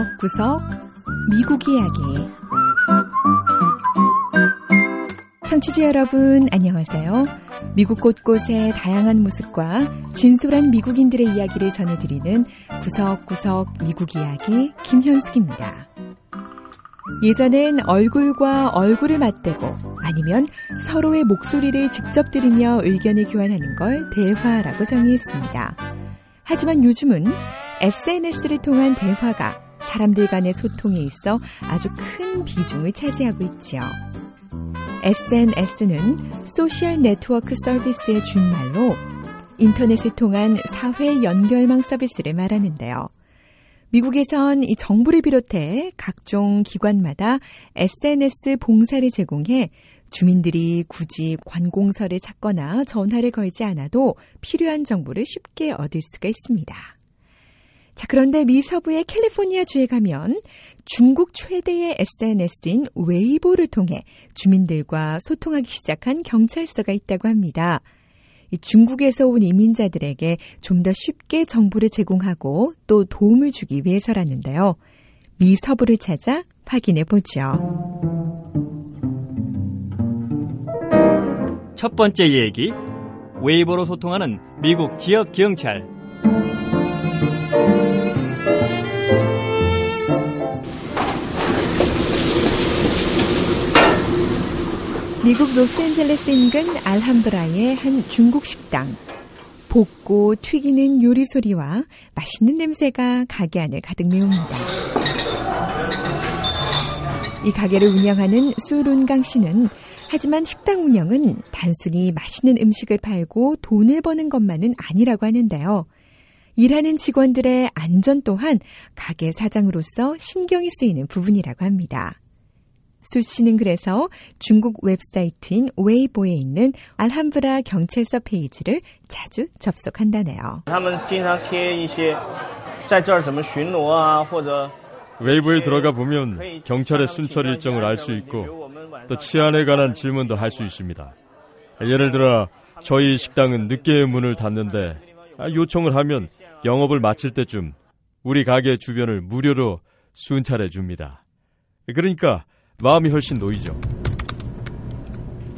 구석구석 미국 이야기 청취자 여러분 안녕하세요. 미국 곳곳의 다양한 모습과 진솔한 미국인들의 이야기를 전해드리는 구석구석 미국 이야기 김현숙입니다. 예전엔 얼굴과 얼굴을 맞대고 아니면 서로의 목소리를 직접 들으며 의견을 교환하는 걸 대화라고 정의했습니다. 하지만 요즘은 SNS를 통한 대화가 사람들 간의 소통에 있어 아주 큰 비중을 차지하고 있지요. SNS는 소셜 네트워크 서비스의 준말로 인터넷을 통한 사회 연결망 서비스를 말하는데요. 미국에선 이 정부를 비롯해 각종 기관마다 SNS 봉사를 제공해 주민들이 굳이 관공서를 찾거나 전화를 걸지 않아도 필요한 정보를 쉽게 얻을 수가 있습니다. 자, 그런데 미 서부의 캘리포니아 주에 가면 중국 최대의 SNS인 웨이보를 통해 주민들과 소통하기 시작한 경찰서가 있다고 합니다. 중국에서 온 이민자들에게 좀 더 쉽게 정보를 제공하고 또 도움을 주기 위해서라는데요. 미 서부를 찾아 확인해 보죠. 첫 번째 얘기, 웨이보로 소통하는 미국 지역 경찰. 미국 로스앤젤레스 인근 알함브라의 한 중국 식당. 볶고 튀기는 요리 소리와 맛있는 냄새가 가게 안을 가득 메웁니다. 이 가게를 운영하는 수룬강 씨는 하지만 식당 운영은 단순히 맛있는 음식을 팔고 돈을 버는 것만은 아니라고 하는데요. 일하는 직원들의 안전 또한 가게 사장으로서 신경이 쓰이는 부분이라고 합니다. 수 씨는 그래서 중국 웹사이트인 웨이보에 있는 알함브라 경찰서 페이지를 자주 접속한다네요. 웨이보에 들어가 보면 경찰의 순찰 일정을 알 수 있고 또 치안에 관한 질문도 할 수 있습니다. 예를 들어 저희 식당은 늦게 문을 닫는데 요청을 하면 영업을 마칠 때쯤 우리 가게 주변을 무료로 순찰해 줍니다. 그러니까 마음이 훨씬 놓이죠.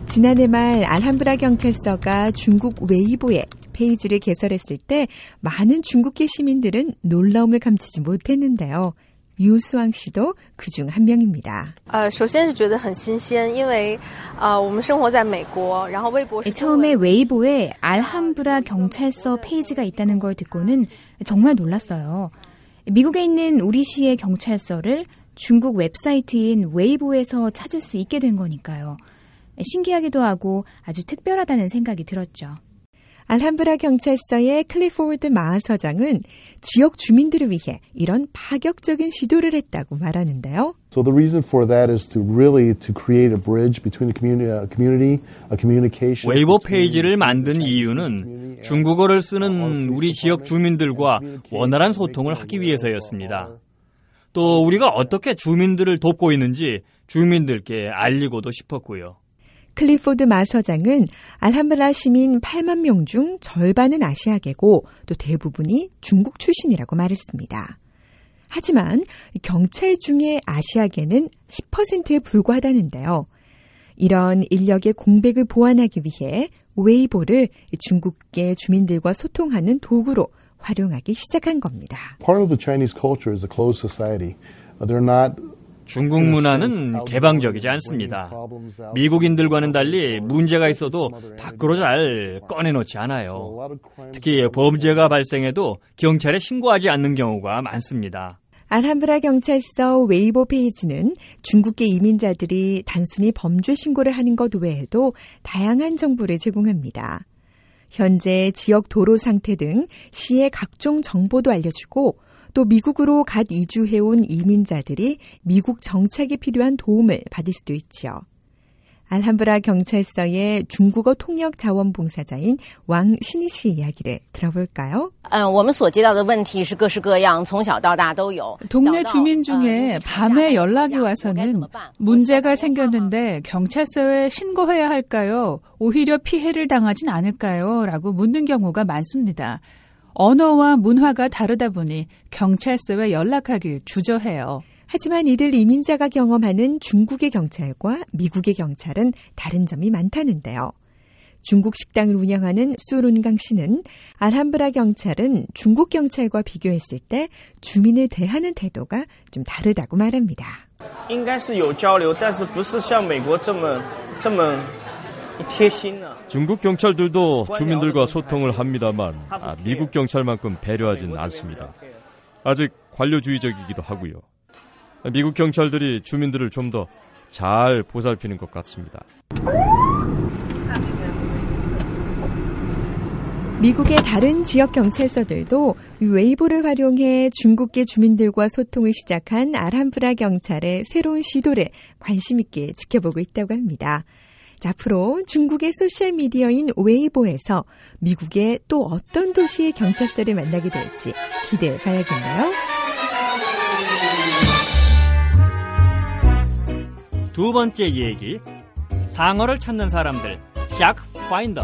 지난해 말 알함브라 경찰서가 중국 웨이보에 페이지를 개설했을 때 많은 중국계 시민들은 놀라움을 감추지 못했는데요. 유수왕 씨도 그중 한 명입니다. 처음에 웨이보에 알함브라 경찰서 페이지가 있다는 걸 듣고는 정말 놀랐어요. 미국에 있는 우리 시의 경찰서를 중국 웹사이트인 웨이보에서 찾을 수 있게 된 거니까요. 신기하기도 하고 아주 특별하다는 생각이 들었죠. 알함브라 경찰서의 클리포드 마 서장은 지역 주민들을 위해 이런 파격적인 시도를 했다고 말하는데요. So the reason for that is to really to create a bridge between the community, uh, community, a communication. 웨이보 페이지를 만든 이유는 중국어를 쓰는 우리 지역 주민들과 원활한 소통을 하기 위해서였습니다. 또 우리가 어떻게 주민들을 돕고 있는지 주민들께 알리고도 싶었고요. 클리포드 마 서장은 알함브라 시민 8만 명 중 절반은 아시아계고 또 대부분이 중국 출신이라고 말했습니다. 하지만 경찰 중에 아시아계는 10%에 불과하다는데요. 이런 인력의 공백을 보완하기 위해 웨이보를 중국계 주민들과 소통하는 도구로 활용하기 시작한 겁니다. Part of the Chinese culture is a closed society. They're not 중국 문화는 개방적이지 않습니다. 미국인들과는 달리 문제가 있어도 밖으로 잘 꺼내놓지 않아요. 특히 범죄가 발생해도 경찰에 신고하지 않는 경우가 많습니다. 알함브라 경찰서 웨이보 페이지는 중국계 이민자들이 단순히 범죄 신고를 하는 것 외에도 다양한 정보를 제공합니다. 현재 지역 도로 상태 등 시의 각종 정보도 알려주고 또 미국으로 갓 이주해온 이민자들이 미국 정착에 필요한 도움을 받을 수도 있지요. 알함브라 경찰서의 중국어 통역 자원봉사자인 왕신희 씨 이야기를 들어볼까요? 동네 주민 중에 밤에 연락이 와서는 문제가 생겼는데 경찰서에 신고해야 할까요? 오히려 피해를 당하진 않을까요? 라고 묻는 경우가 많습니다. 언어와 문화가 다르다 보니 경찰서에 연락하길 주저해요. 하지만 이들 이민자가 경험하는 중국의 경찰과 미국의 경찰은 다른 점이 많다는데요. 중국 식당을 운영하는 수룬강 씨는 알함브라 경찰은 중국 경찰과 비교했을 때 주민을 대하는 태도가 좀 다르다고 말합니다. 중국 경찰들도 주민들과 소통을 합니다만 아, 미국 경찰만큼 배려하진 네, 않습니다. 아직 관료주의적이기도 하고요. 미국 경찰들이 주민들을 좀 더 잘 보살피는 것 같습니다. 미국의 다른 지역 경찰서들도 웨이보를 활용해 중국계 주민들과 소통을 시작한 아람브라 경찰의 새로운 시도를 관심 있게 지켜보고 있다고 합니다. 자, 앞으로 중국의 소셜 미디어인 웨이보에서 미국의 또 어떤 도시의 경찰서를 만나게 될지 기대해 봐야겠네요. 두 번째 얘기. 상어를 찾는 사람들. Shark Finder.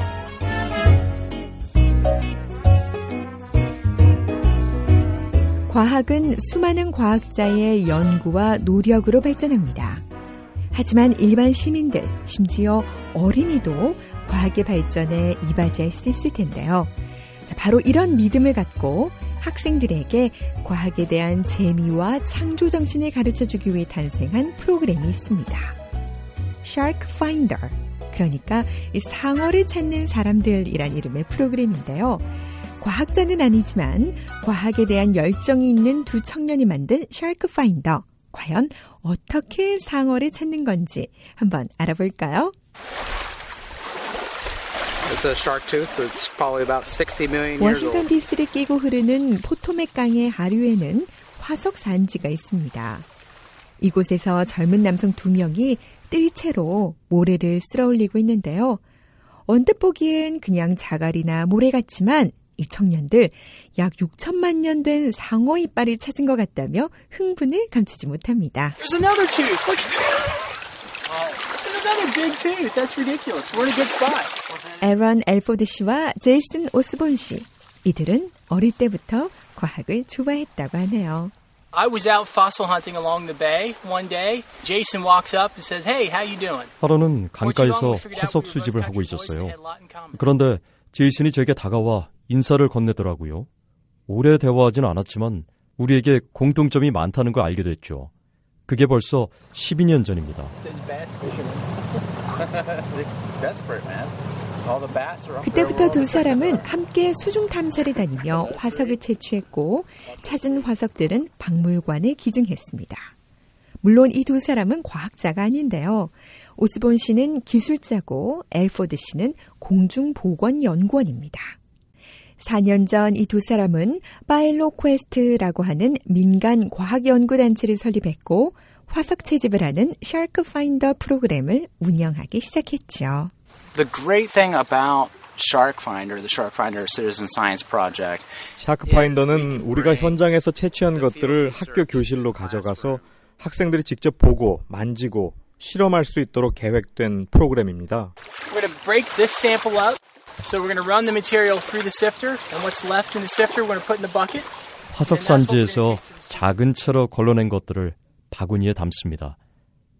과학은 수많은 과학자의 연구와 노력으로 발전합니다. 하지만 일반 시민들, 심지어 어린이도 과학의 발전에 이바지할 수 있을 텐데요. 자, 바로 이런 믿음을 갖고 학생들에게 과학에 대한 재미와 창조 정신을 가르쳐 주기 위해 탄생한 프로그램이 있습니다. Shark Finder. 그러니까 이 상어를 찾는 사람들이란 이름의 프로그램인데요. 과학자는 아니지만 과학에 대한 열정이 있는 두 청년이 만든 Shark Finder. 과연 어떻게 상어를 찾는 건지 한번 알아볼까요? 워싱턴 DC를 끼고 흐르는 포토맥 강의 하류에는 화석 산지가 있습니다. 이곳에서 젊은 남성 두 명이 뜰채로 모래를 쓸어 올리고 있는데요. 언뜻 보기엔 그냥 자갈이나 모래 같지만 이 청년들 약 6천만 년 된 상어 이빨을 찾은 것 같다며 흥분을 감추지 못합니다. 에런 엘포드 씨와 제이슨 오스본 씨. 이들은 어릴 때부터 과학을 좋아했다고 하네요. I was out fossil hunting along the bay one day. Jason walks up and says, "Hey, how you doing?" 하루는 강가에서 화석 수집을 하고 있었어요. 그런데 제이슨이 제게 다가와 인사를 건네더라고요. 오래 대화하진 않았지만 우리에게 공통점이 많다는 걸 알게 됐죠. 그게 벌써 12년 전입니다. 그때부터 두 사람은 함께 수중 탐사를 다니며 화석을 채취했고 찾은 화석들은 박물관에 기증했습니다. 물론 이 두 사람은 과학자가 아닌데요. 오스본 씨는 기술자고 엘포드 씨는 공중보건연구원입니다. 4년 전 이 두 사람은 Paleo Quest라고 하는 민간 과학연구단체를 설립했고 화석 채집을 하는 Shark Finder 프로그램을 운영하기 시작했죠. The great thing about Shark Finder, the Shark Finder Citizen Science Project. Shark Finder는 우리가 현장에서 채취한 것들을 학교 교실로 가져가서 학생들이 직접 보고 만지고 실험할 수 있도록 계획된 프로그램입니다. We're going to break this sample up. So we're going to run the material through the sifter, and what's left in the sifter we're going to put in the bucket. 화석 산지에서 작은 채로 걸러낸 것들을 바구니에 담습니다.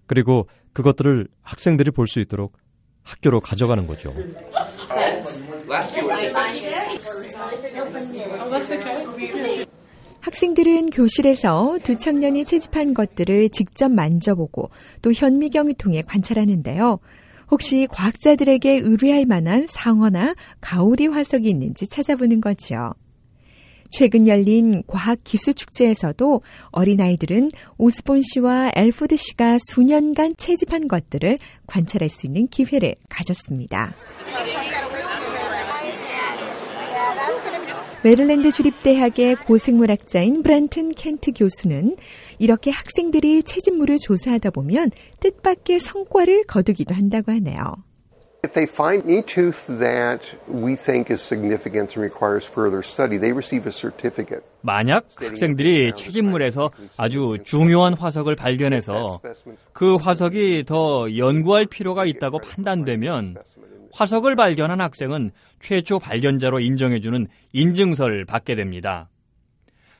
그리고 그것들을 학생들이 볼 수 있도록 학교로 가져가는 거죠. 학생들은 교실에서 두 청년이 채집한 것들을 직접 만져보고 또 현미경을 통해 관찰하는데요. 혹시 과학자들에게 의뢰할 만한 상어나 가오리 화석이 있는지 찾아보는 거죠. 최근 열린 과학기술축제에서도 어린아이들은 오스본 씨와 엘포드 씨가 수년간 채집한 것들을 관찰할 수 있는 기회를 가졌습니다. 메릴랜드 주립대학의 고생물학자인 브란튼 켄트 교수는 이렇게 학생들이 채집물을 조사하다 보면 뜻밖의 성과를 거두기도 한다고 하네요. If they find any tooth that we think is significant and requires further study, they receive a certificate. 만약 학생들이 채집물에서 아주 중요한 화석을 발견해서 그 화석이 더 연구할 필요가 있다고 판단되면 화석을 발견한 학생은 최초 발견자로 인정해주는 인증서를 받게 됩니다.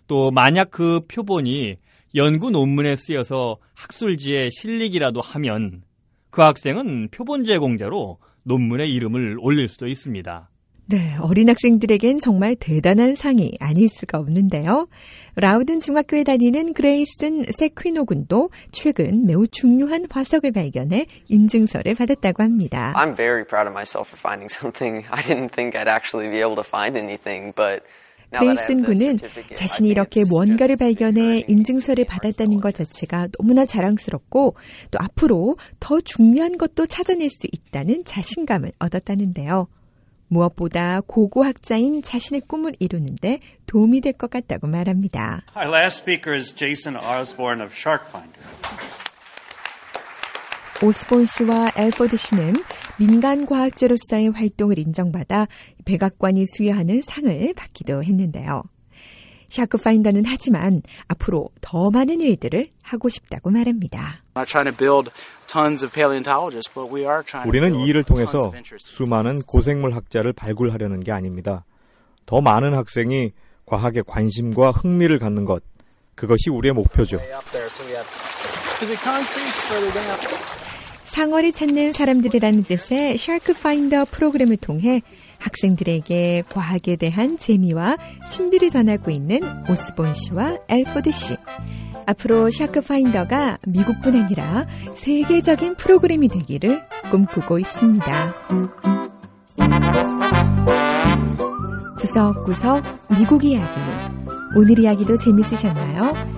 또 만약 그 표본이 연구 논문에 쓰여서 학술지에 실리기라도 하면 그 학생은 표본 제공자로 논문에 이름을 올릴 수도 있습니다. 네, 어린 학생들에겐 정말 대단한 상이 아닐 수가 없는데요. 라우든 중학교에 다니는 그레이슨 세퀴노 군도 최근 매우 중요한 화석을 발견해 인증서를 받았다고 합니다. I'm very proud of myself for finding something I didn't think I'd actually be able to find anything, but 그레이슨 군은 자신이 이렇게 무언가를 발견해 인증서를 받았다는 것 자체가 너무나 자랑스럽고 또 앞으로 더 중요한 것도 찾아낼 수 있다는 자신감을 얻었다는데요. 무엇보다 고고학자인 자신의 꿈을 이루는데 도움이 될 것 같다고 말합니다. Our last speaker is Jason Osborne of SharkFinder. 오스본 씨와 엘포드 씨는 민간 과학자로서의 활동을 인정받아 백악관이 수여하는 상을 받기도 했는데요. 샤크 파인더는 하지만 앞으로 더 많은 일들을 하고 싶다고 말합니다. 우리는 이 일을 통해서 수많은 고생물 학자를 발굴하려는 게 아닙니다. 더 많은 학생이 과학에 관심과 흥미를 갖는 것, 그것이 우리의 목표죠. 상어를 찾는 사람들이라는 뜻의 샤크 파인더 프로그램을 통해 학생들에게 과학에 대한 재미와 신비를 전하고 있는 오스본 씨와 엘포드 씨. 앞으로 샤크 파인더가 미국뿐 아니라 세계적인 프로그램이 되기를 꿈꾸고 있습니다. 구석구석 미국 이야기. 오늘 이야기도 재밌으셨나요?